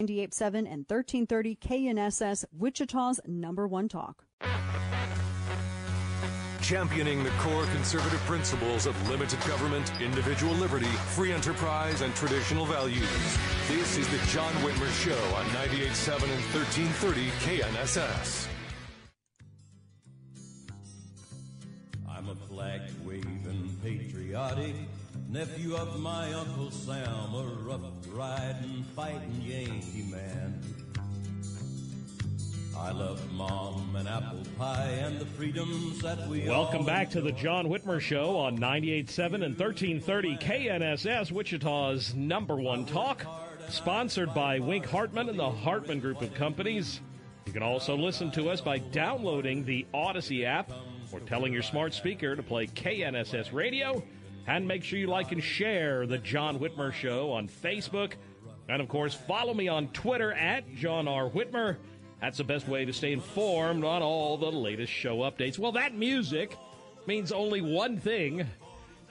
98.7 and 1330 KNSS, Wichita's number one talk. Championing the core conservative principles of limited government, individual liberty, free enterprise, and traditional values. This is the John Whitmer Show on 98.7 and 1330 KNSS. I'm a flag waving patriotic nephew of my Uncle Sam, a rough riding, fighting Yankee man. I love mom and apple pie and the freedoms that we Welcome back to the John Whitmer Show on 98.7 and 1330 KNSS, Wichita's number one talk. Sponsored by Wink Hartman and the Hartman Group of Companies. You can also listen to us by downloading the Audacy app or telling your smart speaker to play KNSS Radio. And make sure you like and share the John Whitmer Show on Facebook. And of course, follow me on Twitter at John R. Whitmer. That's the best way to stay informed on all the latest show updates. Well, that music means only one thing.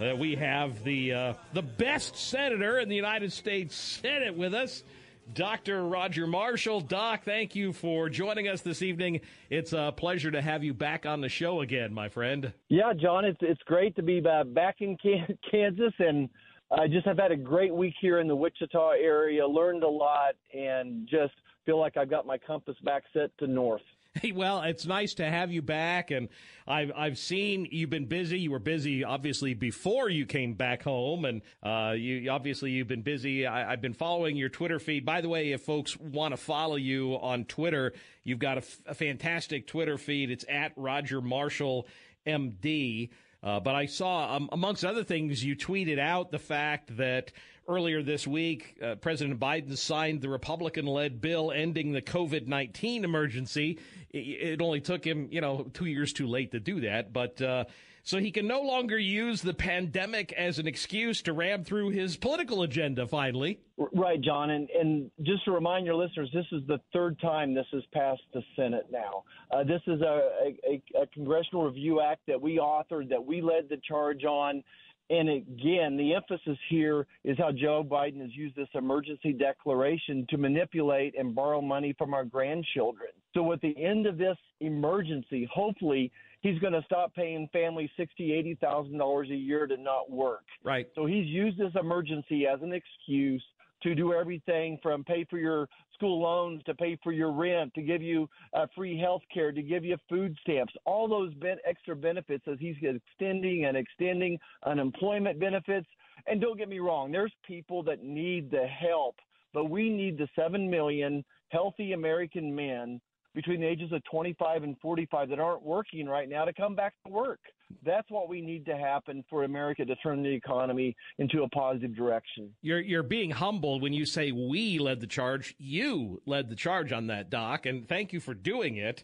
Uh, we have the uh, the best senator in the United States Senate with us, Dr. Roger Marshall. Doc, thank you for joining us this evening. It's a pleasure to have you back on the show again, my friend. Yeah, John, it's it's great to be back in Kansas, and I just have had a great week here in the Wichita area. Learned a lot, and just feel like I've got my compass back set to north. Hey, well, it's nice to have you back, and I've I've seen you've been busy. You were busy, obviously, before you came back home, and uh, you obviously you've been busy. I, have been following your Twitter feed. By the way, if folks want to follow you on Twitter, you've got a, f- a fantastic Twitter feed. It's at Roger Marshall MD. Uh, but I saw, um, amongst other things, you tweeted out the fact that earlier this week, uh, President Biden signed the Republican led bill ending the COVID 19 emergency. It, it, only took him, you know, two years too late to do that. But uh, so he can no longer use the pandemic as an excuse to ram through his political agenda finally. Right, John. And, and just to remind your listeners, this is the third time this has passed the Senate now. Uh, this is a, a, a Congressional Review Act that we authored, that we led the charge on. And again, the emphasis here is how Joe Biden has used this emergency declaration to manipulate and borrow money from our grandchildren. So at the end of this emergency, hopefully he's going to stop paying families sixty, eighty thousand dollars a year to not work. Right. So he's used this emergency as an excuse to do everything from pay for your school loans to pay for your rent, to give you uh, free health care, to give you food stamps, all those ben- extra benefits as he's extending and extending unemployment benefits. And don't get me wrong, there's people that need the help, but we need the 7 million healthy American men between the ages of 25 and 45 that aren't working right now to come back to work. That's what we need to happen for America to turn the economy into a positive direction. You're you're being humbled when you say we led the charge. You led the charge on that, Doc, and thank you for doing it.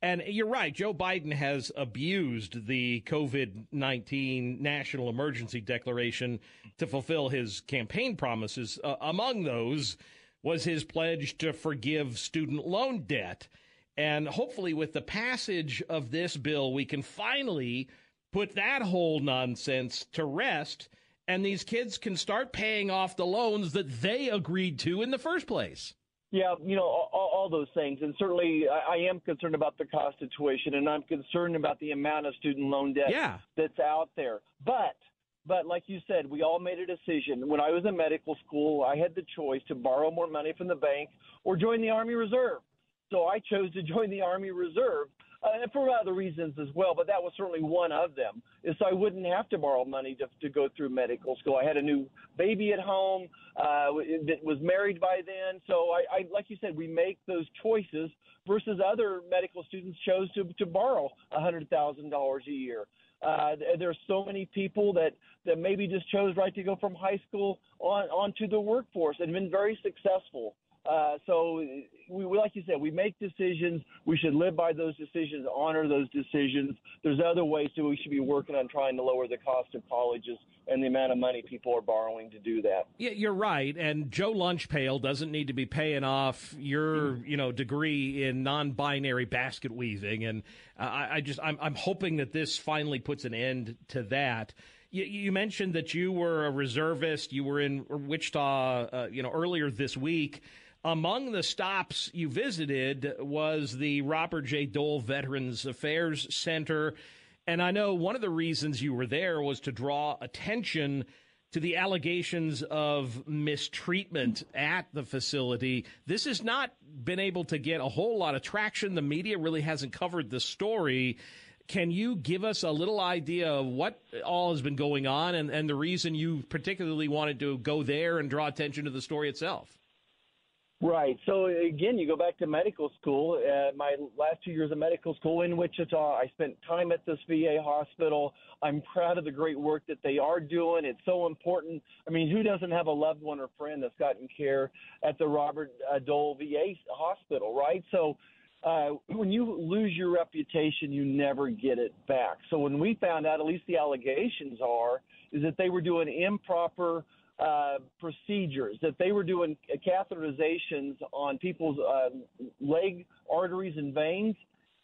And you're right. Joe Biden has abused the COVID 19 national emergency declaration to fulfill his campaign promises. Uh, among those was his pledge to forgive student loan debt. And hopefully, with the passage of this bill, we can finally put that whole nonsense to rest and these kids can start paying off the loans that they agreed to in the first place. Yeah, you know, all, all those things. And certainly I, I, am concerned about the cost of tuition and I'm concerned about the amount of student loan debt yeah. that's out there. But But like you said, we all made a decision. When I was in medical school, I had the choice to borrow more money from the bank or join the Army Reserve. So I chose to join the Army Reserve uh, for other reasons as well, but that was certainly one of them. Is so I wouldn't have to borrow money to, to go through medical school. I had a new baby at home uh, that was married by then, so I, I, like you said, we make those choices versus other medical students chose to to borrow a hundred thousand dollars a year. Uh, there's so many people that, that maybe just chose right to go from high school on onto the workforce and been very successful. Uh, so, we, like you said, we make decisions. We should live by those decisions, honor those decisions. There's other ways that We should be working on trying to lower the cost of colleges and the amount of money people are borrowing to do that. Yeah, you're right. And Joe Lunchpail doesn't need to be paying off your, you know, degree in non-binary basket weaving. And I, I just, I'm, I'm hoping that this finally puts an end to that. You, you mentioned that you were a reservist. You were in Wichita, uh, you know, earlier this week. Among the stops you visited was the Robert J. Dole Veterans Affairs Center. And I know one of the reasons you were there was to draw attention to the allegations of mistreatment at the facility. This has not been able to get a whole lot of traction. The media really hasn't covered the story. Can you give us a little idea of what all has been going on and, and the reason you particularly wanted to go there and draw attention to the story itself? Right. So again, you go back to medical school. Uh, my last two years of medical school in Wichita, I spent time at this VA hospital. I'm proud of the great work that they are doing. It's so important. I mean, who doesn't have a loved one or friend that's gotten care at the Robert uh, Dole VA hospital, right? So uh, when you lose your reputation, you never get it back. So when we found out, at least the allegations are, is that they were doing improper – uh, procedures that they were doing catheterizations on people's uh, leg arteries and veins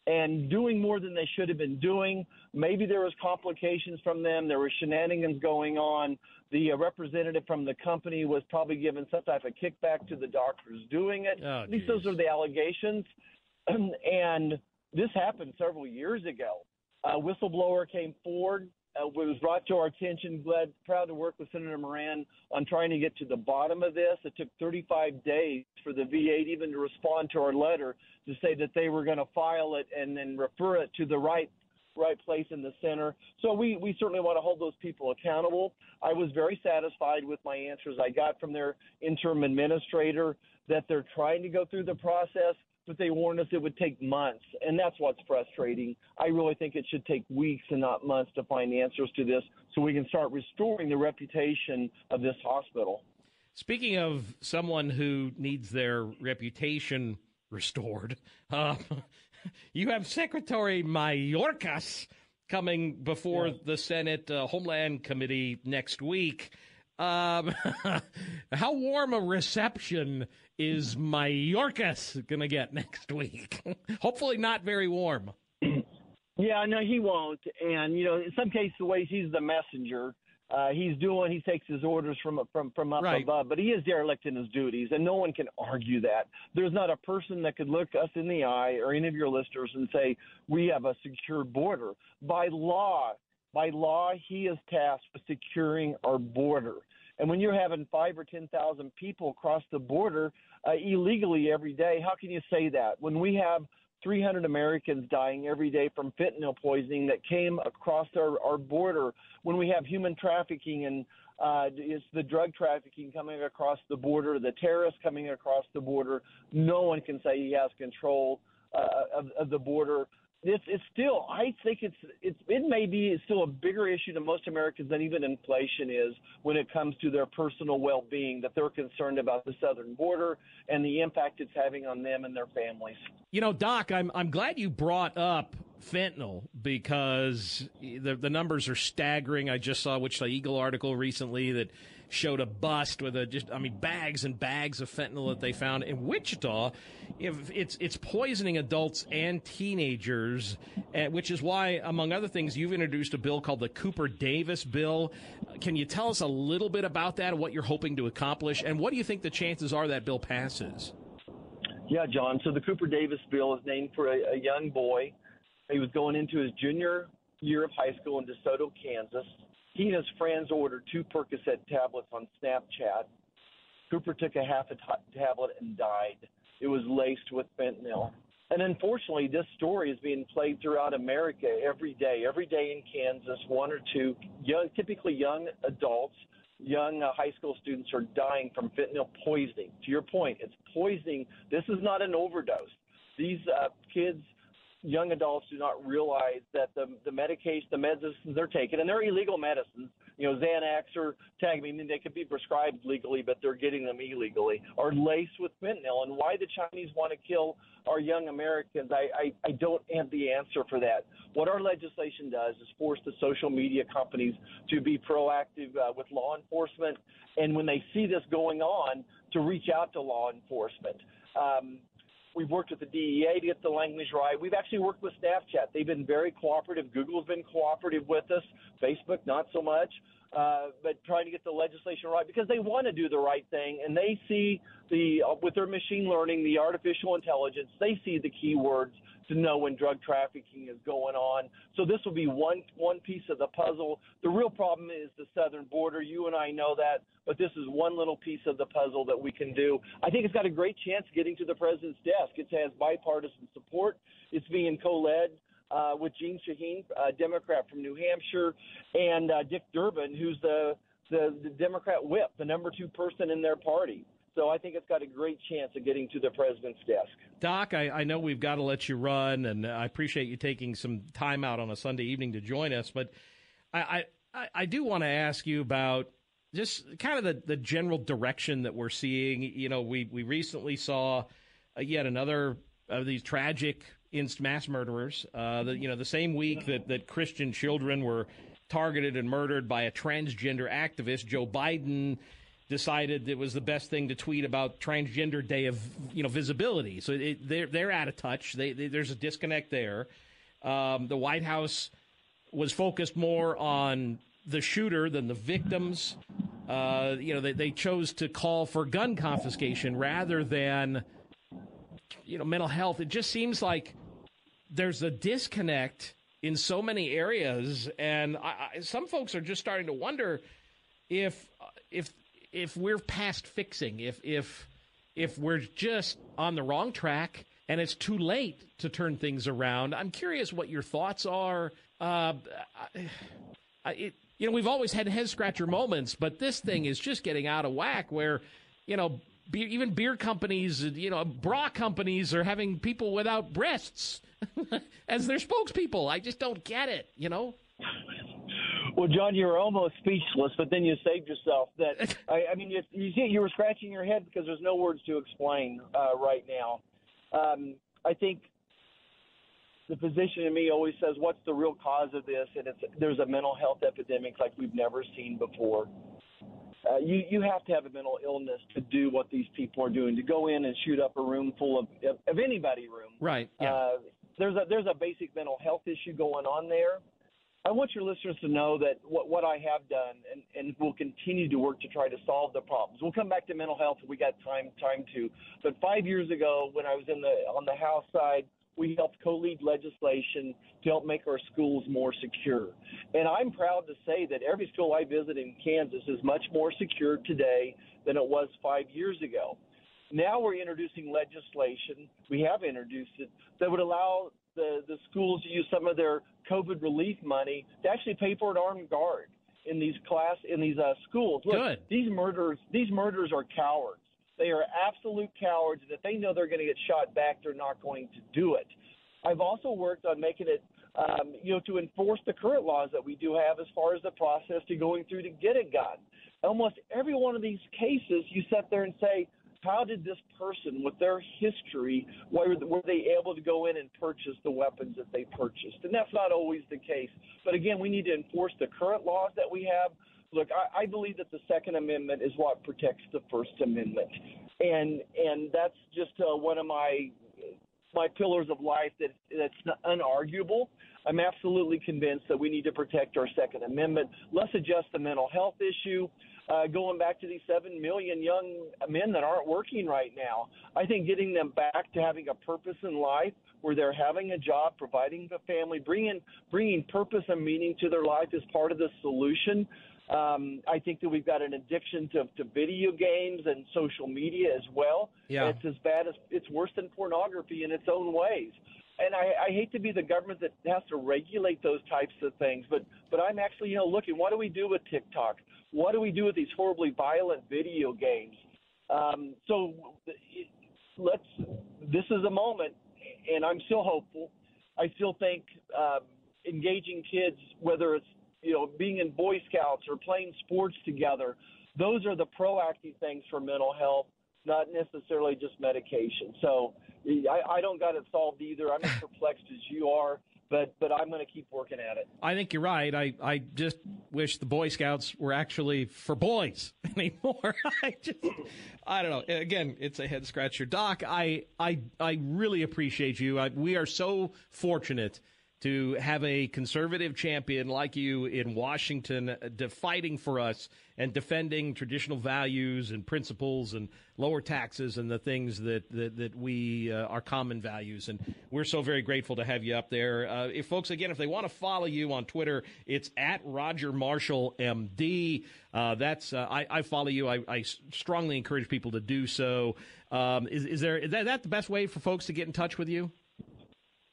and doing more than they should have been doing. Maybe there was complications from them. There were shenanigans going on. The uh, representative from the company was probably given some type of kickback to the doctors doing it. Oh, At least those are the allegations. and this happened several years ago. A whistleblower came forward uh, was brought to our attention. Glad, proud to work with Senator Moran on trying to get to the bottom of this. It took 35 days for the VA even to respond to our letter to say that they were going to file it and then refer it to the right right place in the center. So we, we certainly want to hold those people accountable. I was very satisfied with my answers I got from their interim administrator that they're trying to go through the process but they warned us it would take months, and that's what's frustrating. I really think it should take weeks and not months to find answers to this, so we can start restoring the reputation of this hospital. Speaking of someone who needs their reputation restored, uh, you have Secretary Mayorkas coming before yeah. the Senate uh, Homeland Committee next week. Um, how warm a reception is Mayorkas going to get next week? Hopefully, not very warm. Yeah, no, he won't. And you know, in some cases, the ways he's the messenger. Uh, he's doing. He takes his orders from from from up right. above, but he is derelict in his duties, and no one can argue that. There's not a person that could look us in the eye or any of your listeners and say we have a secure border. By law, by law, he is tasked with securing our border. And when you're having five or 10,000 people cross the border uh, illegally every day, how can you say that? When we have 300 Americans dying every day from fentanyl poisoning that came across our, our border, when we have human trafficking and uh, it's the drug trafficking coming across the border, the terrorists coming across the border, no one can say he has control uh, of, of the border it's it's still I think it's it's it may be still a bigger issue to most Americans than even inflation is when it comes to their personal well-being that they're concerned about the southern border and the impact it's having on them and their families. You know, Doc, I'm I'm glad you brought up fentanyl because the the numbers are staggering. I just saw Wichita Eagle article recently that showed a bust with a just I mean bags and bags of fentanyl that they found in Wichita. It's it's poisoning adults and teenagers, uh, which is why, among other things, you've introduced a bill called the Cooper Davis bill. Can you tell us a little bit about that and what you're hoping to accomplish, and what do you think the chances are that bill passes? Yeah, John. So the Cooper Davis bill is named for a, a young boy. He was going into his junior year of high school in DeSoto, Kansas he and his friends ordered two Percocet tablets on Snapchat. Cooper took a half a t- tablet and died. It was laced with fentanyl. And unfortunately, this story is being played throughout America every day. Every day in Kansas, one or two young, typically young adults, young uh, high school students are dying from fentanyl poisoning. To your point, it's poisoning. This is not an overdose. These uh, kids young adults do not realize that the the medication, the medicines they're taking, and they're illegal medicines. You know, Xanax or Tagame, they could be prescribed legally, but they're getting them illegally, are laced with fentanyl. And why the Chinese want to kill our young Americans, I, I, I don't have the answer for that. What our legislation does is force the social media companies to be proactive uh, with law enforcement, and when they see this going on, to reach out to law enforcement. Um, We've worked with the DEA to get the language right. We've actually worked with Snapchat. They've been very cooperative. Google's been cooperative with us. Facebook, not so much. Uh, but trying to get the legislation right because they want to do the right thing and they see the uh, with their machine learning, the artificial intelligence, they see the keywords to know when drug trafficking is going on. So this will be one one piece of the puzzle. The real problem is the southern border. You and I know that, but this is one little piece of the puzzle that we can do. I think it's got a great chance getting to the president's desk. It has bipartisan support. It's being co-led uh, with Jeanne Shaheen, a Democrat from New Hampshire, and uh, Dick Durbin, who's the, the the Democrat whip, the number two person in their party. So I think it's got a great chance of getting to the president's desk. Doc, I, I know we've got to let you run, and I appreciate you taking some time out on a Sunday evening to join us. But I, I, I do want to ask you about just kind of the, the general direction that we're seeing. You know, we, we recently saw uh, yet another of these tragic mass murderers. Uh, the, you know, the same week that, that Christian children were targeted and murdered by a transgender activist, Joe Biden decided it was the best thing to tweet about transgender day of you know visibility. So it, they're they're out of touch. They, they, there's a disconnect there. Um, the White House was focused more on the shooter than the victims. Uh, you know, they, they chose to call for gun confiscation rather than you know mental health. It just seems like there's a disconnect in so many areas, and I, I, some folks are just starting to wonder if if if we're past fixing, if if if we're just on the wrong track and it's too late to turn things around. I'm curious what your thoughts are. Uh, it, you know, we've always had head scratcher moments, but this thing is just getting out of whack. Where you know, even beer companies, you know, bra companies are having people without breasts as their spokespeople. I just don't get it. You know. Well, John, you were almost speechless, but then you saved yourself. That I, I mean, you, you see, you were scratching your head because there's no words to explain uh, right now. Um, I think the physician in me always says, "What's the real cause of this?" And it's there's a mental health epidemic like we've never seen before. Uh, you you have to have a mental illness to do what these people are doing to go in and shoot up a room full of of, of anybody room. Right. Yeah. Uh, there's a there's a basic mental health issue going on there. I want your listeners to know that what, what I have done and, and will continue to work to try to solve the problems. We'll come back to mental health if we got time time to. But five years ago, when I was in the on the House side, we helped co-lead legislation to help make our schools more secure. And I'm proud to say that every school I visit in Kansas is much more secure today than it was five years ago. Now we're introducing legislation. We have introduced it that would allow the, the schools to use some of their COVID relief money to actually pay for an armed guard in these class in these uh, schools. Look, Good. These murderers, these murderers are cowards. They are absolute cowards, and if they know they're going to get shot back, they're not going to do it. I've also worked on making it, um, you know, to enforce the current laws that we do have as far as the process to going through to get a gun. Almost every one of these cases, you sit there and say, how did this person, with their history, were, were they able to go in and purchase the weapons that they purchased? And that's not always the case. But again, we need to enforce the current laws that we have. Look, I, I believe that the Second Amendment is what protects the First Amendment, and and that's just uh, one of my my pillars of life that that's unarguable. I'm absolutely convinced that we need to protect our Second Amendment. Let's address the mental health issue. Uh, going back to these 7 million young men that aren't working right now. I think getting them back to having a purpose in life where they're having a job, providing a family, bringing, bringing purpose and meaning to their life is part of the solution. Um, I think that we've got an addiction to, to video games and social media as well. Yeah. It's as bad as it's worse than pornography in its own ways. And I, I hate to be the government that has to regulate those types of things, but but I'm actually you know looking. What do we do with TikTok? What do we do with these horribly violent video games? Um, so let's. This is a moment, and I'm still hopeful. I still think um, engaging kids, whether it's you know being in Boy Scouts or playing sports together, those are the proactive things for mental health, not necessarily just medication. So I, I don't got it solved either. I'm as perplexed as you are but but I'm going to keep working at it. I think you're right. I, I just wish the Boy Scouts were actually for boys anymore. I just I don't know. Again, it's a head scratcher. Doc, I I I really appreciate you. I, we are so fortunate to have a conservative champion like you in Washington uh, fighting for us and defending traditional values and principles and lower taxes and the things that that, that we uh, are common values. And we're so very grateful to have you up there. Uh, if folks, again, if they want to follow you on Twitter, it's at Roger Marshall MD. Uh, that's uh, I, I, follow you. I, I, strongly encourage people to do so. Um, is, is there is that, that the best way for folks to get in touch with you?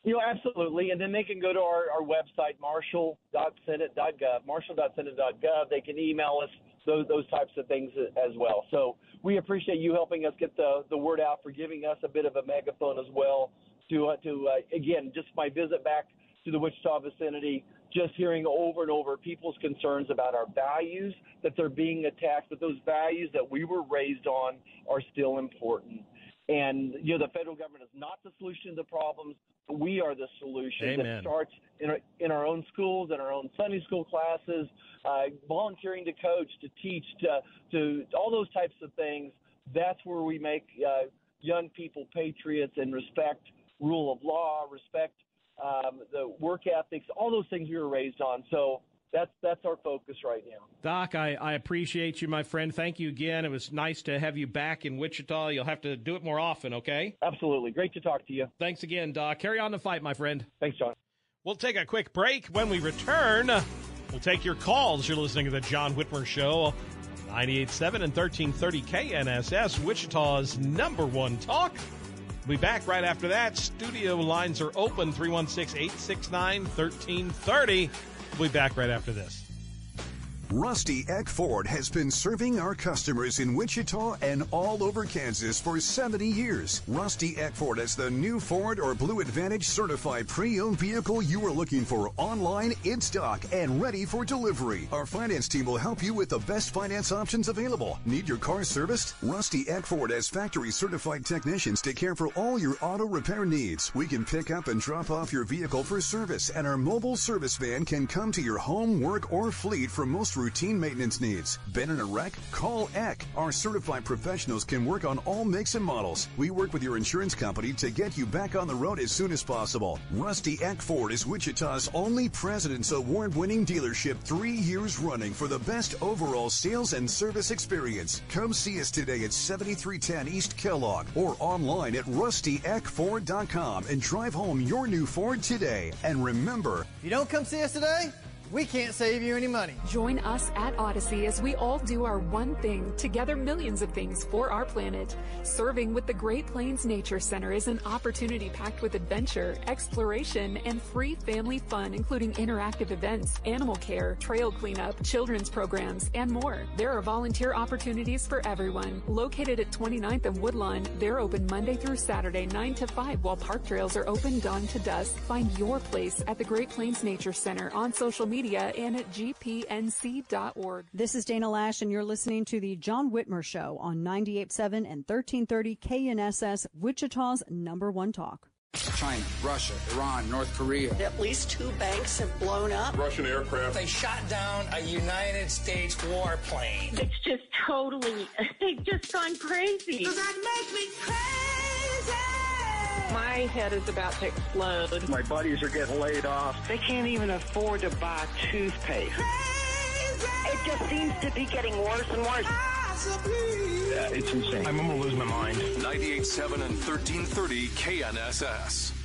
You know, absolutely. And then they can go to our, our website, marshall.senate.gov, marshall.senate.gov. They can email us those, those types of things as well. So we appreciate you helping us get the, the word out for giving us a bit of a megaphone as well to, uh, to uh, again, just my visit back to the Wichita vicinity, just hearing over and over people's concerns about our values, that they're being attacked, but those values that we were raised on are still important. And you know, the federal government is not the solution to the problems. We are the solution Amen. that starts in our, in our own schools, in our own Sunday school classes, uh, volunteering to coach, to teach, to to all those types of things. That's where we make uh, young people patriots and respect rule of law, respect um, the work ethics, all those things we were raised on. So that's that's our focus right now. Doc, I, I appreciate you, my friend. Thank you again. It was nice to have you back in Wichita. You'll have to do it more often, okay? Absolutely. Great to talk to you. Thanks again, Doc. Carry on the fight, my friend. Thanks, John. We'll take a quick break. When we return, we'll take your calls. You're listening to the John Whitmer Show. 98.7 and 1330 KNSS, Wichita's number one talk. We'll be back right after that. Studio lines are open 316 869 1330. We'll be back right after this. Rusty Eck Ford has been serving our customers in Wichita and all over Kansas for 70 years. Rusty Eck Ford has the new Ford or Blue Advantage certified pre-owned vehicle you are looking for online, in stock, and ready for delivery. Our finance team will help you with the best finance options available. Need your car serviced? Rusty Eck Ford has factory certified technicians to care for all your auto repair needs. We can pick up and drop off your vehicle for service, and our mobile service van can come to your home, work, or fleet for most routine maintenance needs. Been in a wreck? Call Eck. Our certified professionals can work on all makes and models. We work with your insurance company to get you back on the road as soon as possible. Rusty Eck Ford is Wichita's only President's Award winning dealership three years running for the best overall sales and service experience. Come see us today at 7310 East Kellogg or online at rustyeckford.com and drive home your new Ford today. And remember, If you don't come see us today, we can't save you any money. Join us at Audacy as we all do our one thing, together millions of things for our planet. Serving with the Great Plains Nature Center is an opportunity packed with adventure, exploration, and free family fun, including interactive events, animal care, trail cleanup, children's programs, and more. There are volunteer opportunities for everyone. Located at 29th and Woodlawn, they're open Monday through Saturday, 9 to 5, while park trails are open dawn to dusk. Find your place at the Great Plains Nature Center on social media and at gpnc.org. This is Dana Loesch, and you're listening to the John Whitmer Show on 98.7 and 1330 KNSS, Wichita's number one talk. China, Russia, Iran, North Korea. At least two banks have blown up. Russian aircraft. They shot down a United States warplane. It's just totally, they've just gone crazy. Does that make me crazy? My head is about to explode. My buddies are getting laid off. They can't even afford to buy toothpaste. Crazy. It just seems to be getting worse and worse. Yeah, it's insane. I'm gonna lose my mind. 98.7 and 1330 KNSS.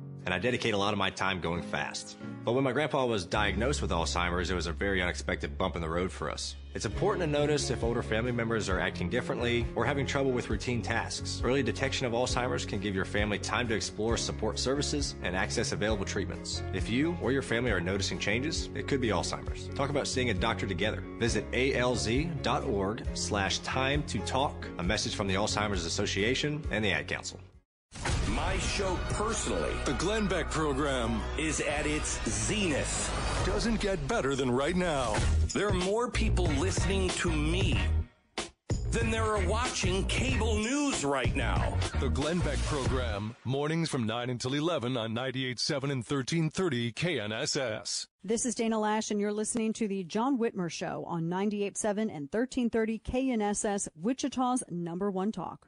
and I dedicate a lot of my time going fast. But when my grandpa was diagnosed with Alzheimer's, it was a very unexpected bump in the road for us. It's important to notice if older family members are acting differently or having trouble with routine tasks. Early detection of Alzheimer's can give your family time to explore support services and access available treatments. If you or your family are noticing changes, it could be Alzheimer's. Talk about seeing a doctor together. Visit alz.org slash time to talk. A message from the Alzheimer's Association and the Ad Council. My show personally, The Glenn Beck program, is at its zenith. doesn't get better than right now. There are more people listening to me than there are watching cable news right now. The Glenn Beck program, mornings from 9 until 11 on 98.7 and 1330 KNSS. This is Dana Loesch, and you're listening to the John Whitmer Show on 98.7 and 1330 KNSS, Wichita's number one talk.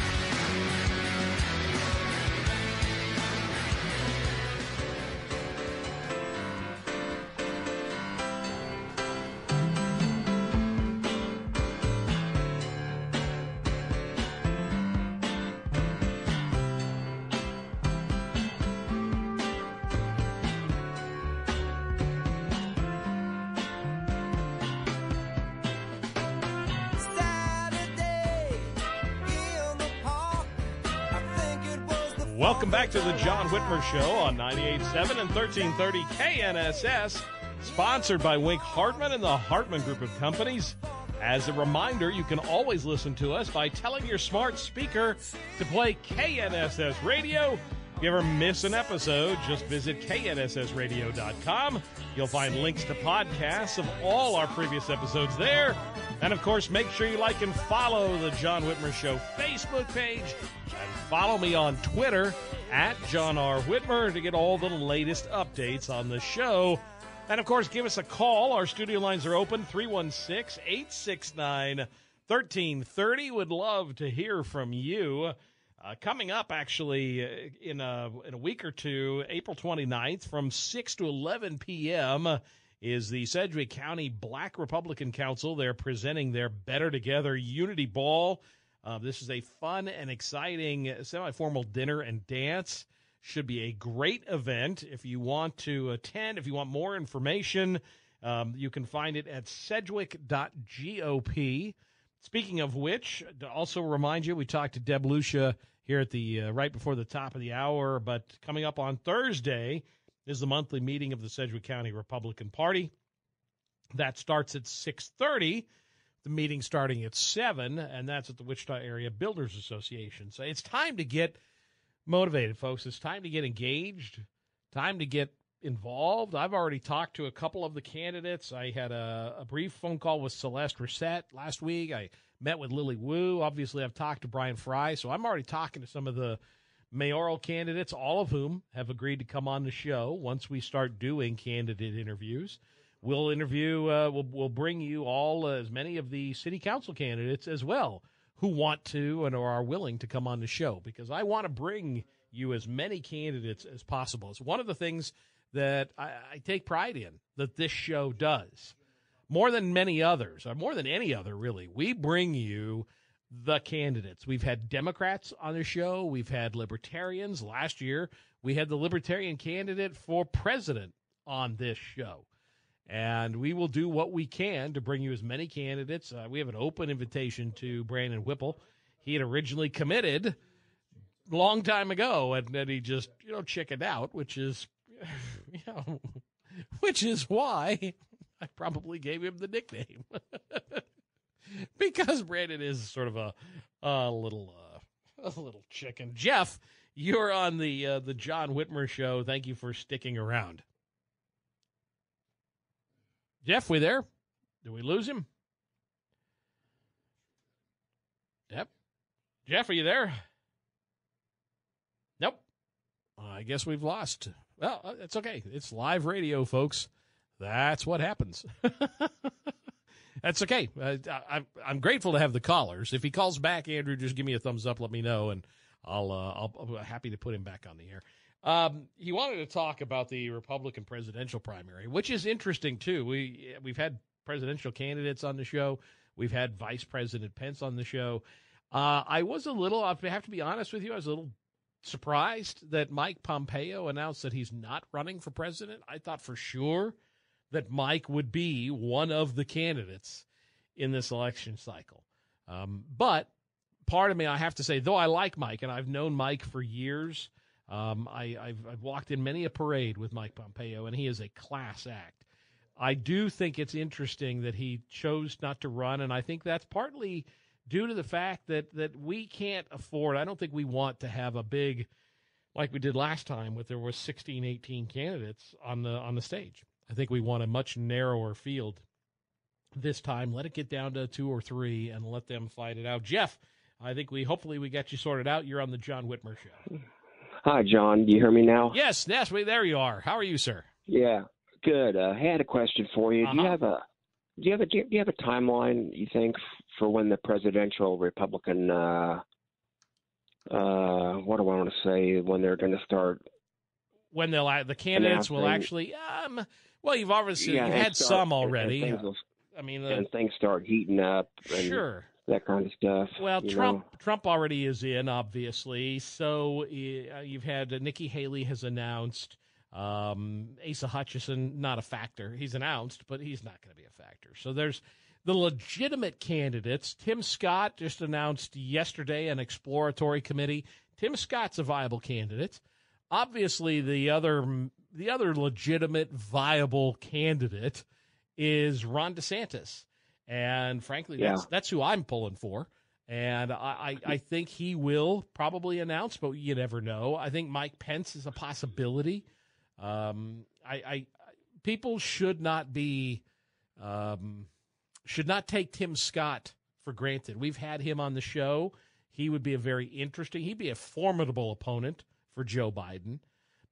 The John Whitmer Show on 98.7 and 1330 KNSS, sponsored by Wink Hartman and the Hartman Group of Companies. As a reminder, you can always listen to us by telling your smart speaker to play KNSS Radio. If you ever miss an episode, just visit knssradio.com. You'll find links to podcasts of all our previous episodes there. And of course, make sure you like and follow the John Whitmer Show Facebook page. And follow me on Twitter at John R. Whitmer to get all the latest updates on the show. And of course, give us a call. Our studio lines are open 316 869 1330. Would love to hear from you. Uh, coming up, actually, uh, in a, in a week or two, April 29th, from 6 to 11 p.m., is the Sedgwick County Black Republican Council. They're presenting their Better Together Unity Ball. Uh, this is a fun and exciting semi formal dinner and dance. Should be a great event. If you want to attend, if you want more information, um, you can find it at sedgwick.gop. Speaking of which, to also remind you, we talked to Deb Lucia here at the uh, right before the top of the hour, but coming up on Thursday is the monthly meeting of the Sedgwick County Republican Party. That starts at 6:30. The meeting starting at 7, and that's at the Wichita Area Builders Association. So it's time to get motivated, folks. It's time to get engaged. Time to get involved. I've already talked to a couple of the candidates. I had a, a brief phone call with Celeste Racette last week. I met with Lily Wu. Obviously, I've talked to Bryan Frye. So I'm already talking to some of the mayoral candidates, all of whom have agreed to come on the show once we start doing candidate interviews. We'll interview, uh, we'll, we'll bring you all uh, as many of the city council candidates as well who want to and or are willing to come on the show because I want to bring you as many candidates as possible. It's one of the things that I, I take pride in that this show does more than many others, or more than any other, really. We bring you the candidates. We've had Democrats on the show. We've had libertarians. Last year, we had the libertarian candidate for president on this show. And we will do what we can to bring you as many candidates. Uh, we have an open invitation to Brandon Whipple. He had originally committed long time ago, and then he just, you know, chickened out, which is, you know, which is why I probably gave him the nickname. because Brandon is sort of a a little uh, a little chicken. Jeff, you're on the uh, the John Whitmer show. Thank you for sticking around. Jeff, we there? Did we lose him? Yep. Jeff, are you there? Nope. I guess we've lost. Well, it's okay. It's live radio, folks. That's what happens. That's okay. Uh, I, I'm grateful to have the callers. If he calls back, Andrew, just give me a thumbs up. Let me know, and I'll uh, I'll, I'll be happy to put him back on the air. Um, he wanted to talk about the Republican presidential primary, which is interesting too. We we've had presidential candidates on the show. We've had Vice President Pence on the show. Uh, I was a little. I have to be honest with you. I was a little surprised that Mike Pompeo announced that he's not running for president. I thought for sure that Mike would be one of the candidates in this election cycle. Um, but part of me, I have to say, though I like Mike and I've known Mike for years, um, I, have I've walked in many a parade with Mike Pompeo, and he is a class act. I do think it's interesting that he chose not to run, and I think that's partly due to the fact that that we can't afford. I don't think we want to have a big like we did last time, with there was 16, 18 candidates on the on the stage. I think we want a much narrower field this time. Let it get down to two or three and let them fight it out. Jeff, I think we hopefully we got you sorted out. You're on the John Whitmer show. Hi, John. Do you hear me now? Yes, yes. We, there you are. How are you, sir? Yeah, good. Uh, I had a question for you. Uh-huh. Do you uh-huh. have a do you have a do you have a timeline? You think for when the presidential Republican uh, uh, what do I want to say when they're going to start when they'll the candidates will actually um, well, you've obviously yeah, you've had start, some already. And will, I mean, uh, and things start heating up. sure. That kind of stuff. Well, Trump know. Trump already is in, obviously. So you've had uh, Nikki Haley has announced. Um, Asa Hutchinson, not a factor. He's announced, but he's not going to be a factor. So there's the legitimate candidates. Tim Scott just announced yesterday an exploratory committee. Tim Scott's a viable candidate. Obviously, the other the other legitimate, viable candidate is Ron DeSantis. And frankly, yeah. that's, that's who I'm pulling for. And I, I, I, think he will probably announce, but you never know. I think Mike Pence is a possibility. Um, I, I, people should not be, um, should not take Tim Scott for granted. We've had him on the show. He would be a very interesting, he'd be a formidable opponent for Joe Biden.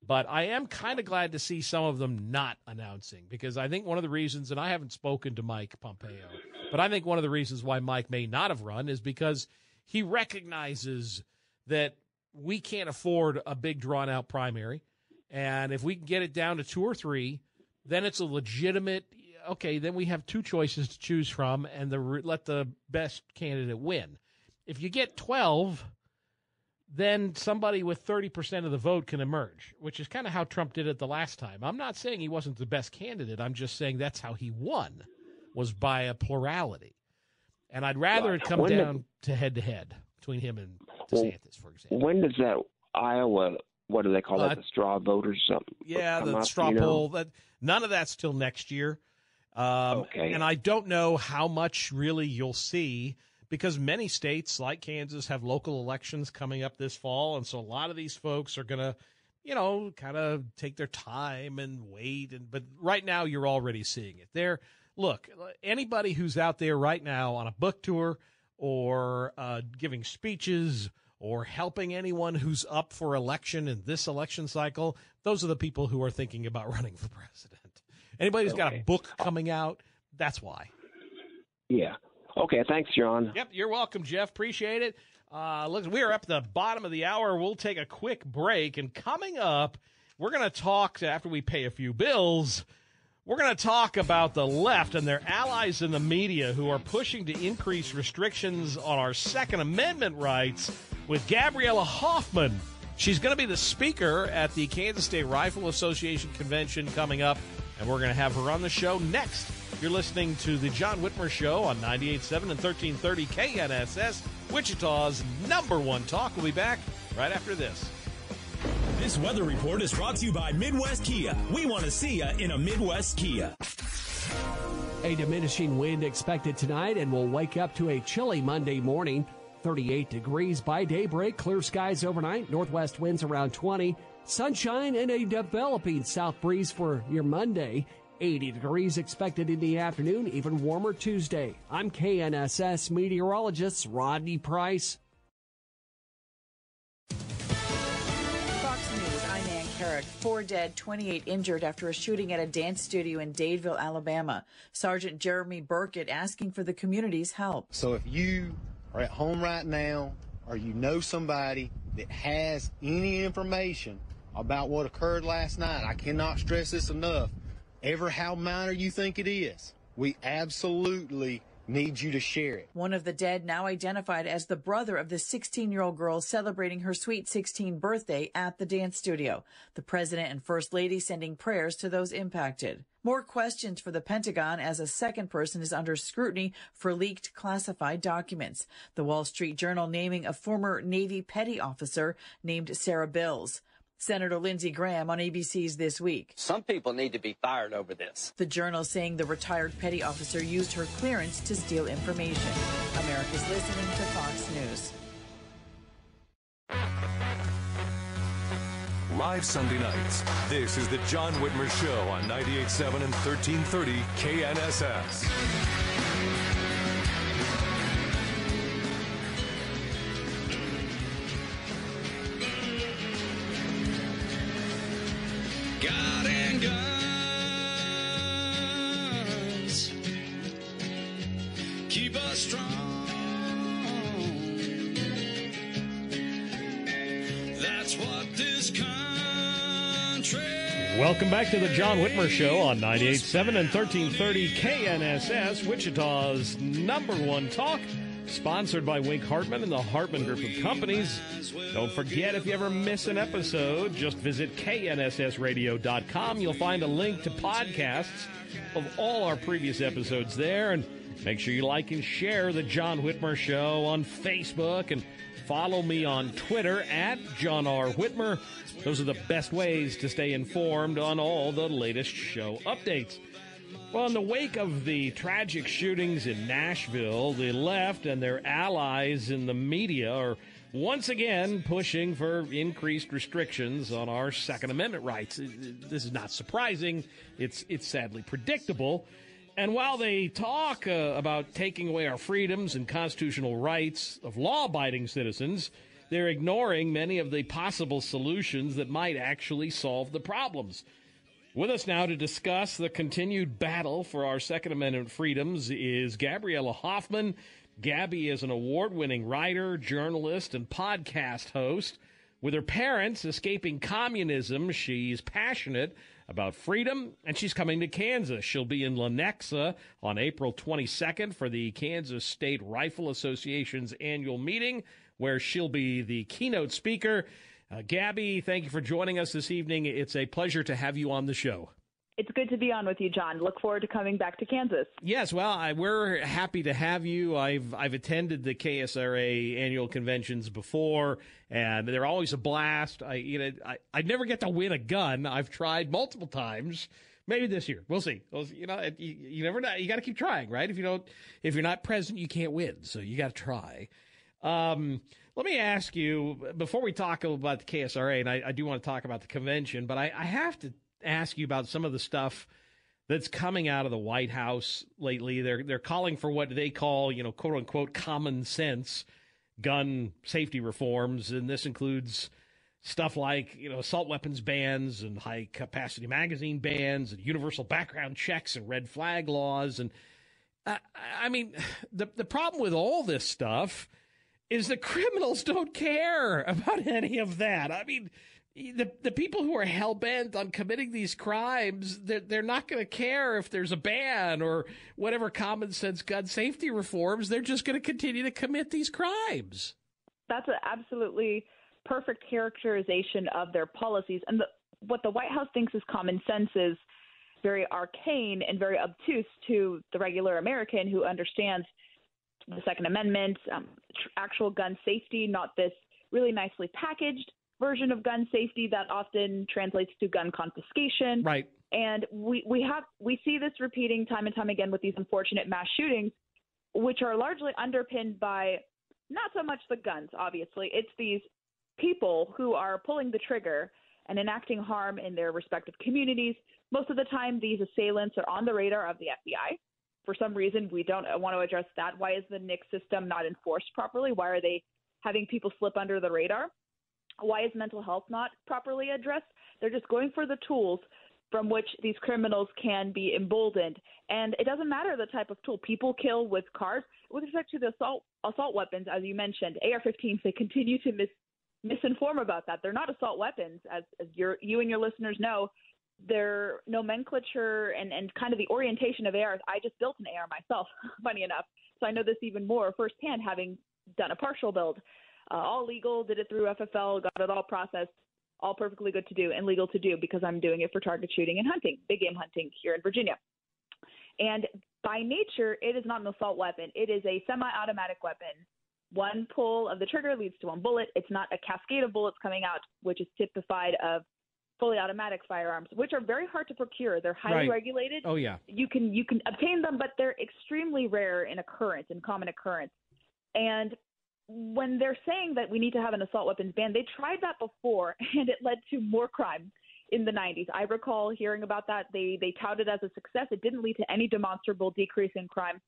But I am kind of glad to see some of them not announcing because I think one of the reasons, and I haven't spoken to Mike Pompeo, but I think one of the reasons why Mike may not have run is because he recognizes that we can't afford a big drawn out primary. And if we can get it down to two or three, then it's a legitimate. Okay, then we have two choices to choose from, and the let the best candidate win. If you get twelve, then somebody with 30% of the vote can emerge, which is kind of how Trump did it the last time. I'm not saying he wasn't the best candidate. I'm just saying that's how he won, was by a plurality. And I'd rather it come when down to head to head between him and DeSantis, for example. When does that Iowa, what do they call uh, that, the straw vote or something? Yeah, the up, straw you know? poll. That, none of that's till next year. Um, okay. And I don't know how much really you'll see – because many states like Kansas have local elections coming up this fall, and so a lot of these folks are going to you know, kind of take their time and wait. And but right now, you're already seeing it. There, look, anybody who's out there right now on a book tour or uh, giving speeches or helping anyone who's up for election in this election cycle, those are the people who are thinking about running for president. Anybody who's got a book coming out, that's why. Yeah. Okay. Thanks, John. Yep. You're welcome, Jeff. Appreciate it. Uh, look, we're up at the bottom of the hour. We'll take a quick break. And coming up, we're going to talk after we pay a few bills. We're going to talk about the left and their allies in the media who are pushing to increase restrictions on our Second Amendment rights with Gabriella Hoffman. She's going to be the speaker at the Kansas State Rifle Association convention coming up, and we're going to have her on the show next. You're listening to the John Whitmer Show on 98.7 and 1330 KNSS, Wichita's number one talk. We'll be back right after this. This weather report is brought to you by Midwest Kia. We want to see you in a Midwest Kia. A diminishing wind expected tonight, and we'll wake up to a chilly Monday morning. 38 degrees by daybreak, clear skies overnight, northwest winds around 20, sunshine, and a developing south breeze for your Monday. 80 degrees expected in the afternoon, even warmer Tuesday. I'm KNSS meteorologist Rodney Price. Fox News, I'm Ann Carrick. Four dead, 28 injured after a shooting at a dance studio in Dadeville, Alabama. Sergeant Jeremy Burkett asking for the community's help. So if you are at home right now or you know somebody that has any information about what occurred last night, I cannot stress this enough ever how minor you think it is, we absolutely need you to share it. One of the dead now identified as the brother of the 16 year old girl celebrating her sweet 16 birthday at the dance studio. The president and first lady sending prayers to those impacted. More questions for the Pentagon as a second person is under scrutiny for leaked classified documents. The Wall Street Journal naming a former Navy petty officer named Sarah Bils. Senator Lindsey Graham on ABC's This Week. Some people need to be fired over this. The journal saying the retired petty officer used her clearance to steal information. America's listening to Fox News. Live Sunday nights. This is the John Whitmer Show on 98.7 and 1330 KNSS. John Whitmer Show on 98.7 and 1330 KNSS, Wichita's number one talk. Sponsored by Wink Hartman and the Hartman Group of Companies. Don't forget, if you ever miss an episode, just visit knssradio.com. You'll find a link to podcasts of all our previous episodes there. And make sure you like and share the John Whitmer Show on Facebook and follow me on Twitter at John R. Whitmer. Those are the best ways to stay informed on all the latest show updates. Well, in the wake of the tragic shootings in Nashville, the left and their allies in the media are once again pushing for increased restrictions on our Second Amendment rights. This is not surprising. It's it's sadly predictable. And while they talk uh, about taking away our freedoms and constitutional rights of law-abiding citizens, they're ignoring many of the possible solutions that might actually solve the problems. With us now to discuss the continued battle for our Second Amendment freedoms is Gabriella Hoffman. Gabby is an award winning writer, journalist, and podcast host. With her parents escaping communism, she's passionate about freedom, and she's coming to Kansas. She'll be in Lenexa on April 22nd for the Kansas State Rifle Association's annual meeting, where she'll be the keynote speaker. Uh, Gabby, thank you for joining us this evening. It's a pleasure to have you on the show. It's good to be on with you, John. Look forward to coming back to Kansas. Yes, well, I, we're happy to have you. I've I've attended the KSRA annual conventions before, and they're always a blast. I you know I I never get to win a gun. I've tried multiple times. Maybe this year, we'll see. We'll, you know, you, you never know. You got to keep trying, right? If you don't, if you're not present, you can't win. So you got to try. Um, let me ask you before we talk about the KSRA, and I, I do want to talk about the convention, but I, I have to ask you about some of the stuff that's coming out of the White House lately. They're they're calling for what they call, you know, quote unquote common sense gun safety reforms, and this includes stuff like you know assault weapons bans and high capacity magazine bans and universal background checks and red flag laws and I mean the the problem with all this stuff is the criminals don't care about any of that. I mean the the people who are hell bent on committing these crimes, they're, they're not going to care if there's a ban or whatever common sense gun safety reforms. They're just going to continue to commit these crimes. That's an absolutely perfect characterization of their policies. And the, what the White House thinks is common sense is very arcane and very obtuse to the regular American who understands the Second Amendment, um, actual gun safety, not this really nicely packaged version of gun safety that often translates to gun confiscation. Right. And we, we have we see this repeating time and time again with these unfortunate mass shootings, which are largely underpinned by not so much the guns, obviously. It's these people who are pulling the trigger and enacting harm in their respective communities. Most of the time, these assailants are on the radar of the FBI. For some reason, we don't want to address that. Why is the NICS system not enforced properly? Why are they having people slip under the radar? Why is mental health not properly addressed? They're just going for the tools from which these criminals can be emboldened. And it doesn't matter the type of tool. People kill with cars. With respect to the assault assault weapons, as you mentioned, AR-15s, they continue to mis- misinform about that. They're not assault weapons, as, as you and your listeners know. Their nomenclature and, and kind of the orientation of ARs. I just built an AR myself, funny enough, so I know this even more firsthand, having done a partial build uh, all legal, did it through FFL, got it all processed, all perfectly good to do and legal to do because I'm doing it for target shooting and hunting, big game hunting here in Virginia. And by nature, it is not an assault weapon. It is a semi-automatic weapon. One pull of the trigger leads to one bullet. It's not a cascade of bullets coming out, which is typified of fully automatic firearms, which are very hard to procure. They're highly Right. regulated. Oh yeah. You can you can obtain them, but they're extremely rare in occurrence, in common occurrence. And when they're saying that we need to have an assault weapons ban, they tried that before, and it led to more crime in the 90s. I recall hearing about that. They they touted as a success. It didn't lead to any demonstrable decrease in crime.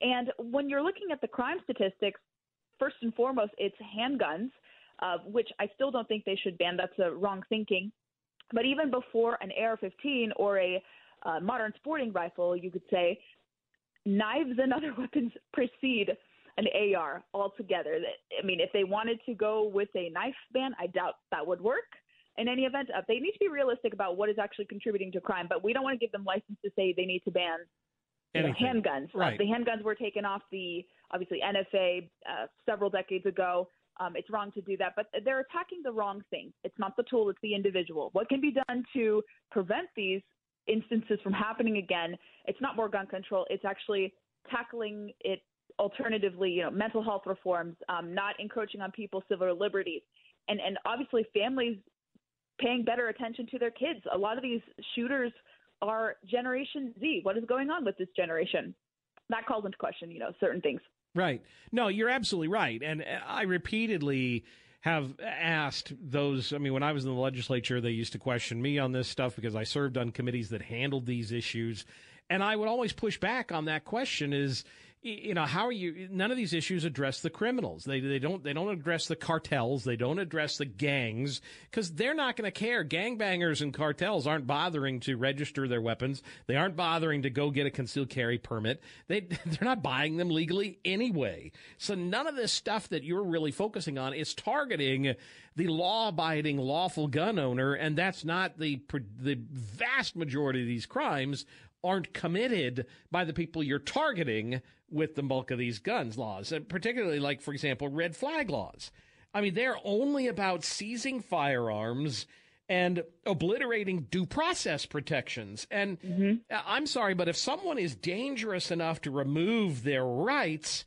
And when you're looking at the crime statistics, first and foremost, it's handguns, uh, which I still don't think they should ban. That's a wrong thinking. But even before an AR-15 or a uh, modern sporting rifle, you could say knives and other weapons precede an AR altogether. I mean, if they wanted to go with a knife ban, I doubt that would work. In any event, uh, they need to be realistic about what is actually contributing to crime. But we don't want to give them license to say they need to ban Anything. handguns. Uh, the handguns were taken off the obviously NFA uh, several decades ago. Um, it's wrong to do that, but they're attacking the wrong thing. It's not the tool; it's the individual. What can be done to prevent these instances from happening again? It's not more gun control. It's actually tackling it alternatively. You know, mental health reforms, um, not encroaching on people's civil liberties, and and obviously families paying better attention to their kids. A lot of these shooters are Generation Z. What is going on with this generation? That calls into question, you know, certain things. Right. No, you're absolutely right. And uh, I repeatedly have asked those. I mean, when I was in the legislature, they used to question me on this stuff because I served on committees that handled these issues. And I would always push back on that question is, you know, how are you, none of these issues address the criminals. They, they don't, they don't address the cartels. They don't address the gangs because they're not going to care. Gangbangers and cartels aren't bothering to register their weapons. They aren't bothering to go get a concealed carry permit. They, they're not buying them legally anyway. So none of this stuff that you're really focusing on is targeting the law-abiding, lawful gun owner, and that's not the the vast majority of these crimes aren't committed by the people you're targeting with the bulk of these guns laws, and particularly like, for example, red flag laws. I mean, they're only about seizing firearms and obliterating due process protections. And uh, I'm sorry, but if someone is dangerous enough to remove their rights,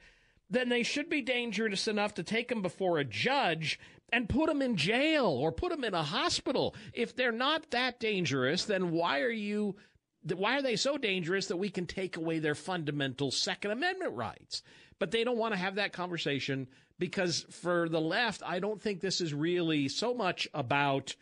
then they should be dangerous enough to take them before a judge and put them in jail or put them in a hospital. If they're not that dangerous, then why are you why are they so dangerous that we can take away their fundamental second amendment rights? But they don't want to have that conversation because for the left, I don't think this is really so much about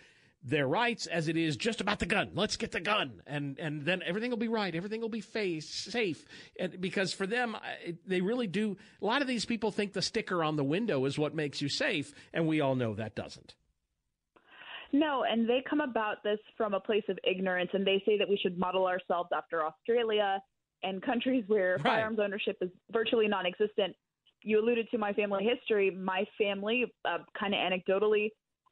their rights as it is just about the gun. Let's get the gun, and and then everything will be right. Everything will be face, safe. And because for them, they really do. A lot of these people think the sticker on the window is what makes you safe, and we all know that doesn't. No, and they come about this from a place of ignorance, and they say that we should model ourselves after Australia and countries where right. firearms ownership is virtually non existent. You alluded to my family history. My family, uh, kind of anecdotally,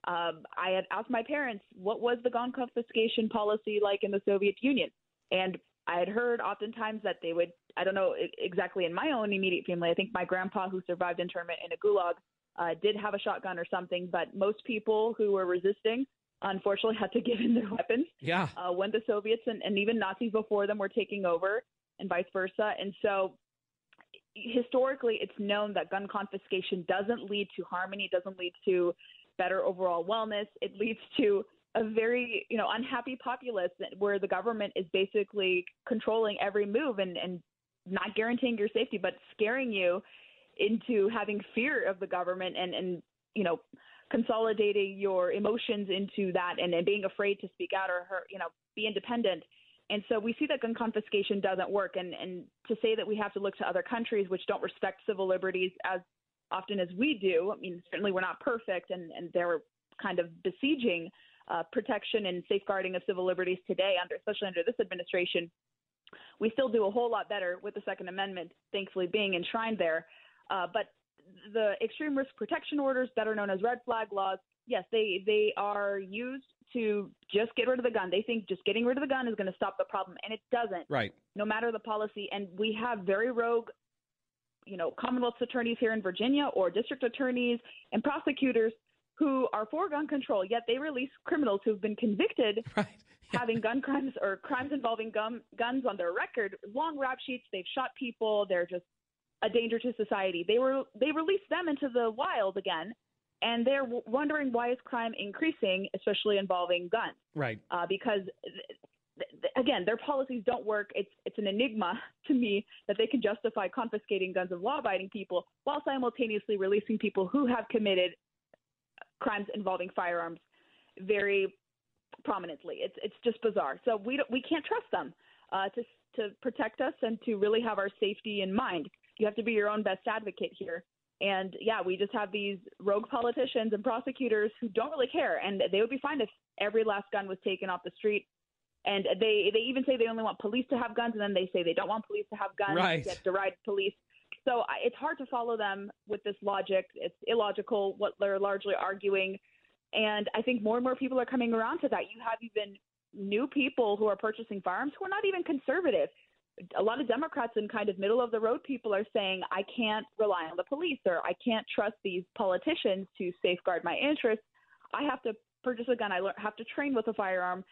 um, I had asked my parents, what was the gun confiscation policy like in the Soviet Union? And I had heard oftentimes that they would, I don't know exactly in my own immediate family, I think my grandpa, who survived internment in a gulag, uh, did have a shotgun or something, but most people who were resisting unfortunately had to give in their weapons. Yeah. Uh, when the Soviets and, and even Nazis before them were taking over, and vice versa. And so, historically, it's known that gun confiscation doesn't lead to harmony, doesn't lead to better overall wellness. It leads to a very you know unhappy populace where the government is basically controlling every move and, and not guaranteeing your safety, but scaring you into having fear of the government and, and you know, consolidating your emotions into that and, and being afraid to speak out or, you know, be independent. And so we see that gun confiscation doesn't work. And, and to say that we have to look to other countries which don't respect civil liberties as often as we do, I mean, certainly we're not perfect and, and they're kind of besieging uh, protection and safeguarding of civil liberties today, under, especially under this administration. We still do a whole lot better with the Second Amendment, thankfully being enshrined there. Uh, but the extreme risk protection orders, better known as red flag laws, yes, they they are used to just get rid of the gun. They think just getting rid of the gun is going to stop the problem, and it doesn't. Right. No matter the policy, and we have very rogue, you know, Commonwealth attorneys here in Virginia or district attorneys and prosecutors who are for gun control, yet they release criminals who've been convicted. Right. having gun crimes or crimes involving gun, guns on their record, long rap sheets, they've shot people, they're just a danger to society. They were they released them into the wild again, and they're w- wondering why is crime increasing, especially involving guns. Right. Uh, because th- th- again, their policies don't work. It's it's an enigma to me that they can justify confiscating guns of law-abiding people while simultaneously releasing people who have committed crimes involving firearms very prominently. It's it's just bizarre. So we don't, we can't trust them uh, to to protect us and to really have our safety in mind you have to be your own best advocate here. And yeah, we just have these rogue politicians and prosecutors who don't really care, and they would be fine if every last gun was taken off the street. And they they even say they only want police to have guns, and then they say they don't want police to have guns. Right. Yet deride police. So it's hard to follow them with this logic. It's illogical what they're largely arguing. And I think more and more people are coming around to that. You have even new people who are purchasing firearms who are not even conservative a lot of Democrats and kind of middle of the road people are saying, I can't rely on the police or I can't trust these politicians to safeguard my interests. I have to purchase a gun. I have to train with a firearm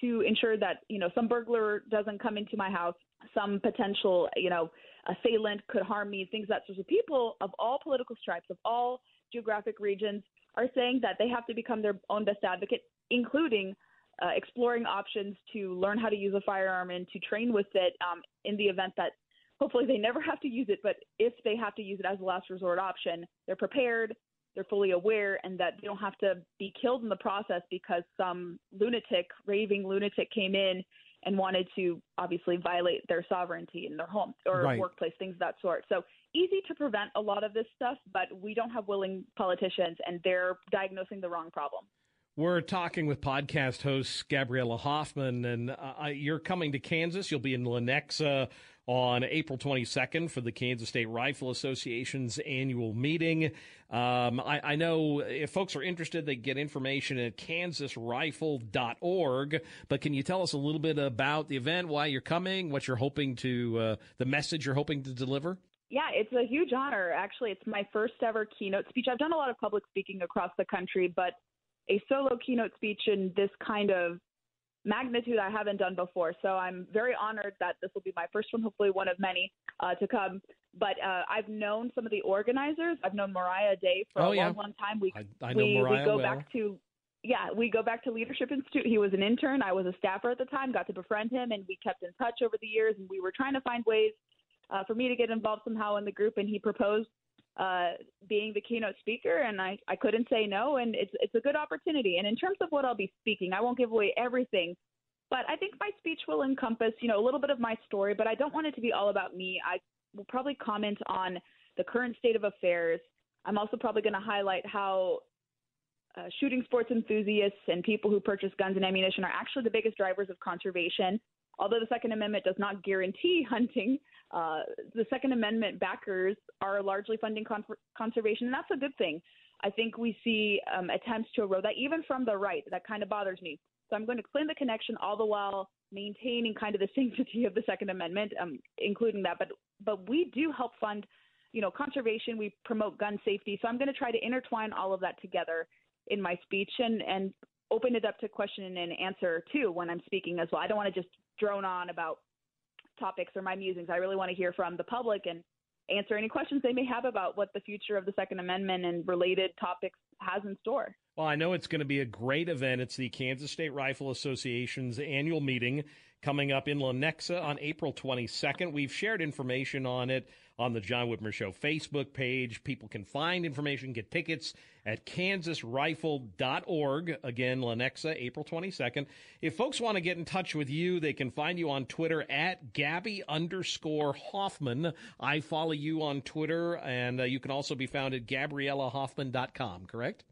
to ensure that, you know, some burglar doesn't come into my house, some potential, you know, assailant could harm me, things that sort of people of all political stripes, of all geographic regions are saying that they have to become their own best advocate, including uh, exploring options to learn how to use a firearm and to train with it um, in the event that hopefully they never have to use it, but if they have to use it as a last resort option, they're prepared, they're fully aware, and that they don't have to be killed in the process because some lunatic, raving lunatic came in and wanted to obviously violate their sovereignty in their home or right. workplace, things of that sort. So easy to prevent a lot of this stuff, but we don't have willing politicians and they're diagnosing the wrong problem. We're talking with podcast host Gabriella Hoffman, and uh, you're coming to Kansas. You'll be in Lenexa on April 22nd for the Kansas State Rifle Association's annual meeting. Um, I, I, know if folks are interested, they get information at kansasrifle.org. But can you tell us a little bit about the event, why you're coming, what you're hoping to, uh, the message you're hoping to deliver? Yeah, it's a huge honor. Actually, it's my first ever keynote speech. I've done a lot of public speaking across the country, but a solo keynote speech in this kind of magnitude I haven't done before. So I'm very honored that this will be my first one, hopefully one of many uh, to come. But uh, I've known some of the organizers. I've known Moriah Day for oh, a yeah. long, long time. We I, I know we, Moriah we go well. back to yeah, we go back to Leadership Institute. He was an intern. I was a staffer at the time. Got to befriend him, and we kept in touch over the years. And we were trying to find ways uh, for me to get involved somehow in the group, and he proposed uh, being the keynote speaker, and I, I couldn't say no, and it's it's a good opportunity. And in terms of what I'll be speaking, I won't give away everything, but I think my speech will encompass, you know, a little bit of my story, but I don't want it to be all about me. I will probably comment on the current state of affairs. I'm also probably going to highlight how uh, shooting sports enthusiasts and people who purchase guns and ammunition are actually the biggest drivers of conservation. Although the Second Amendment does not guarantee hunting, uh, the Second Amendment backers are largely funding con- conservation, and that's a good thing. I think we see um, attempts to erode that even from the right. That kind of bothers me. So I'm going to explain the connection all the while maintaining kind of the sanctity of the Second Amendment, um, including that. But but we do help fund, you know, conservation. We promote gun safety. So I'm going to try to intertwine all of that together in my speech and and open it up to question and answer too when I'm speaking as well. I don't want to just drone on about topics or my musings. I really want to hear from the public and answer any questions they may have about what the future of the Second Amendment and related topics has in store. Well, I know it's going to be a great event. It's the Kansas State Rifle Association's annual meeting coming up in Lenexa on April 22nd. We've shared information on it on the John Whitmer Show Facebook page. People can find information, get tickets at kansasrifle.org. Again, Lenexa, April 22nd. If folks want to get in touch with you, they can find you on Twitter at Gabby underscore Hoffman. I follow you on Twitter, and uh, you can also be found at GabriellaHoffman.com, correct?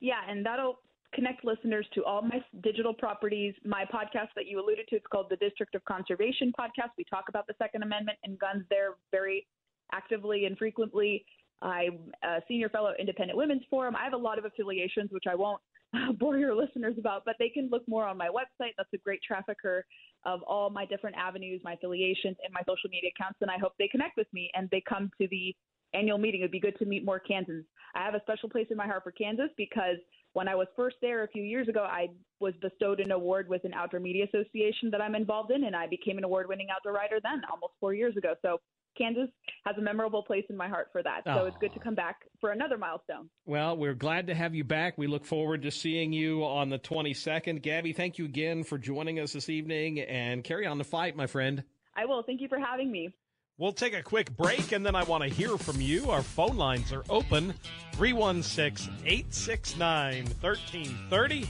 Yeah, and that'll connect listeners to all my digital properties. My podcast that you alluded to, it's called the District of Conservation podcast. We talk about the Second Amendment and guns there very actively and frequently. I'm a senior fellow at Independent Women's Forum. I have a lot of affiliations, which I won't bore your listeners about, but they can look more on my website. That's a great trafficker of all my different avenues, my affiliations, and my social media accounts. And I hope they connect with me and they come to the annual meeting. It'd be good to meet more Kansans. I have a special place in my heart for Kansas because when I was first there a few years ago, I was bestowed an award with an outdoor media association that I'm involved in, and I became an award winning outdoor writer then, almost four years ago. So Kansas has a memorable place in my heart for that. So it's good to come back for another milestone. Well, we're glad to have you back. We look forward to seeing you on the 22nd. Gabby, thank you again for joining us this evening and carry on the fight, my friend. I will. Thank you for having me. We'll take a quick break and then I want to hear from you. Our phone lines are open 316 869 1330.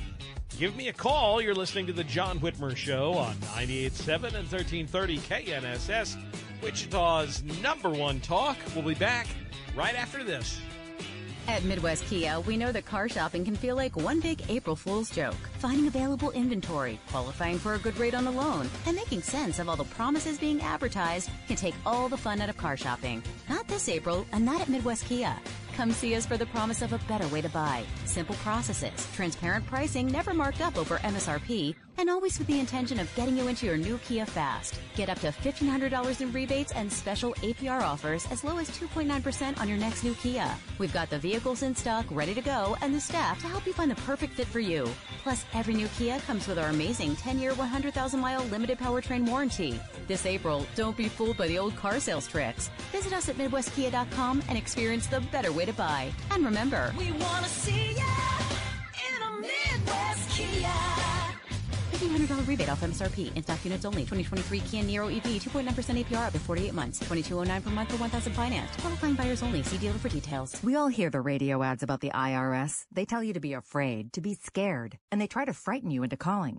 Give me a call. You're listening to The John Whitmer Show on 98.7 and 1330 KNSS, Wichita's number one talk. We'll be back right after this. At Midwest Kia, we know that car shopping can feel like one big April Fool's joke. Finding available inventory, qualifying for a good rate on a loan, and making sense of all the promises being advertised can take all the fun out of car shopping. Not this April, and not at Midwest Kia. Come see us for the promise of a better way to buy. Simple processes, transparent pricing never marked up over MSRP, and always with the intention of getting you into your new Kia fast. Get up to $1,500 in rebates and special APR offers as low as 2.9% on your next new Kia. We've got the vehicles in stock, ready to go, and the staff to help you find the perfect fit for you. Plus, every new Kia comes with our amazing 10-year, 100,000-mile limited powertrain warranty. This April, don't be fooled by the old car sales tricks. Visit us at MidwestKia.com and experience the better way to buy. And remember, We wanna see ya in a Midwest Kia. $1,500 rebate off MSRP. In stock units only. 2023 Kia Niro EV, 2.9% APR up to 48 months. 2209 per month for 1000 financed. Qualifying buyers only. See dealer for details. We all hear the radio ads about the IRS. They tell you to be afraid, to be scared, and they try to frighten you into calling.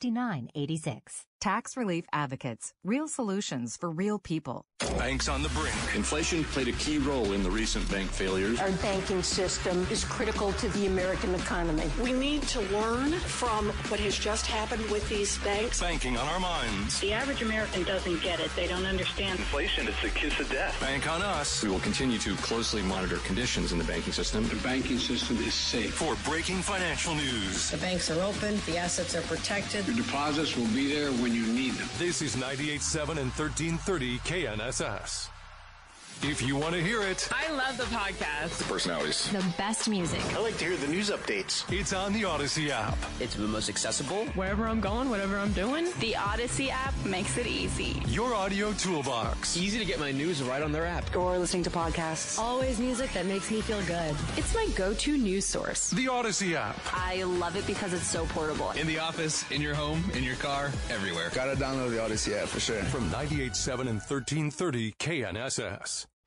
6986. Tax Relief Advocates. Real solutions for real people. Banks on the brink. Inflation played a key role in the recent bank failures. Our banking system is critical to the American economy. We need to learn from what has just happened with these banks. Banking on our minds. The average American doesn't get it. They don't understand. Inflation is the kiss of death. Bank on us. We will continue to closely monitor conditions in the banking system. The banking system is safe. For breaking financial news. The banks are open. The assets are protected. Your deposits will be there when you need them. This is 98.7 and 1330 KNSS. If you want to hear it, I love the podcast. The personalities. The best music. I like to hear the news updates. It's on the Audacy app. It's the most accessible. Wherever I'm going, whatever I'm doing, the Audacy app makes it easy. Your audio toolbox. Easy to get my news right on their app. Or listening to podcasts. Always music that makes me feel good. It's my go-to news source. The Audacy app. I love it because it's so portable. In the office, in your home, in your car, everywhere. Gotta download the Audacy app for sure. From 98.7 and 1330 KNSS.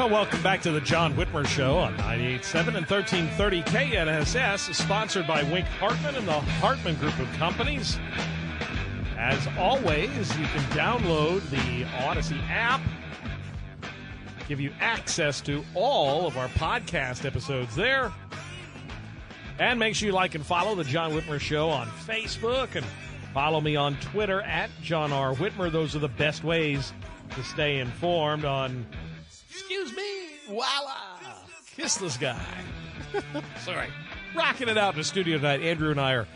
Well, welcome back to the John Whitmer Show on 98.7 and 1330 KNSS, sponsored by Wink Hartman and the Hartman Group of Companies. As always, you can download the Audacy app, give you access to all of our podcast episodes there. And make sure you like and follow the John Whitmer Show on Facebook and follow me on Twitter at John R. Whitmer. Those are the best ways to stay informed on Excuse me. Voila. Kiss this guy. Sorry. Rocking it out in the studio tonight. Andrew and I are,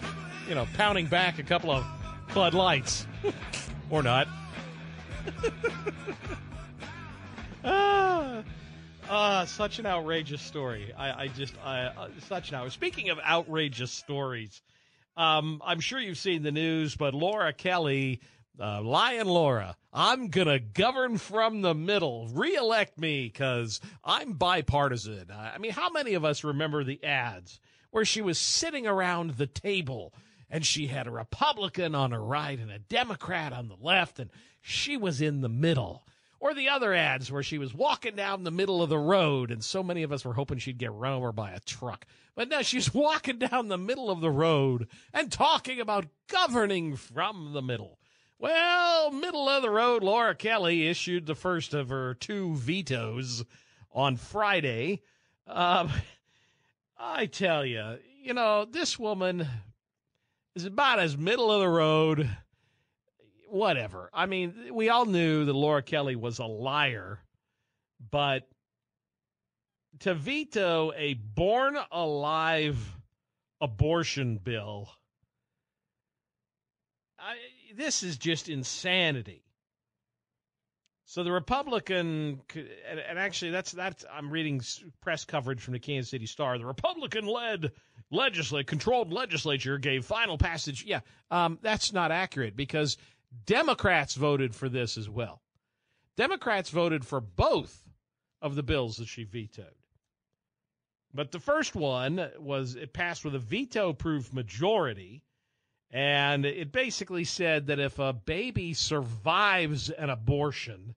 you know, pounding back a couple of Bud Lights. or not. ah, ah, such an outrageous story. I, I just, I, uh, such an outrageous. Speaking of outrageous stories, um, I'm sure you've seen the news, but Laura Kelly uh, Lion Laura, I'm going to govern from the middle. Reelect me because I'm bipartisan. I mean, how many of us remember the ads where she was sitting around the table and she had a Republican on her right and a Democrat on the left, and she was in the middle? Or the other ads where she was walking down the middle of the road, and so many of us were hoping she'd get run over by a truck. But now she's walking down the middle of the road and talking about governing from the middle. Well, middle of the road, Laura Kelly issued the first of her two vetoes on Friday. Um, I tell you, you know, this woman is about as middle of the road. Whatever. I mean, we all knew that Laura Kelly was a liar, but to veto a born alive abortion bill. I, this is just insanity. So the Republican, and, actually, that's that's I'm reading press coverage from the Kansas City Star. The Republican-led legislature, controlled legislature, gave final passage. Yeah, um, that's not accurate because Democrats voted for this as well. Democrats voted for both of the bills that she vetoed. But the first one was it passed with a veto-proof majority and it basically said that if a baby survives an abortion,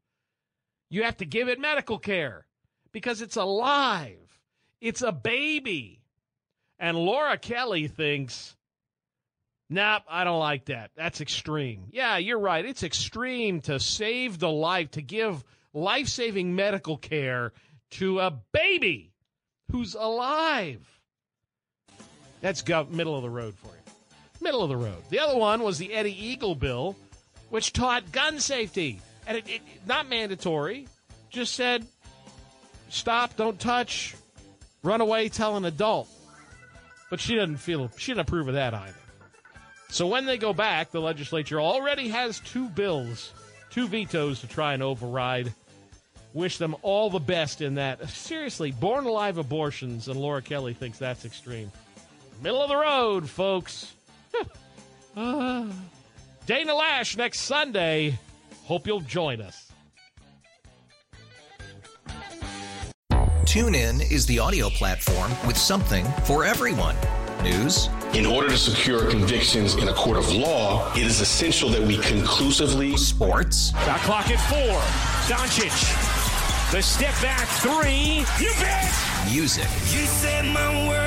you have to give it medical care because it's alive. It's a baby. And Laura Kelly thinks, nope, I don't like that. That's extreme. Yeah, you're right. It's extreme to save the life, to give life saving medical care to a baby who's alive. That's middle of the road for you middle of the road. The other one was the Eddie Eagle bill, which taught gun safety. And it, it not mandatory, just said stop, don't touch, run away, tell an adult. But she doesn't feel she didn't approve of that either. So when they go back, the legislature already has two bills, two vetoes to try and override. Wish them all the best in that. Seriously, born alive abortions, and Laura Kelly thinks that's extreme. Middle of the road, folks. Uh, Dana Loesch next Sunday. Hope you'll join us. TuneIn is the audio platform with something for everyone. News. In order to secure convictions in a court of law, it is essential that we conclusively. Sports. Shot clock at four. Doncic. The step back three. You bet. Music. You set my world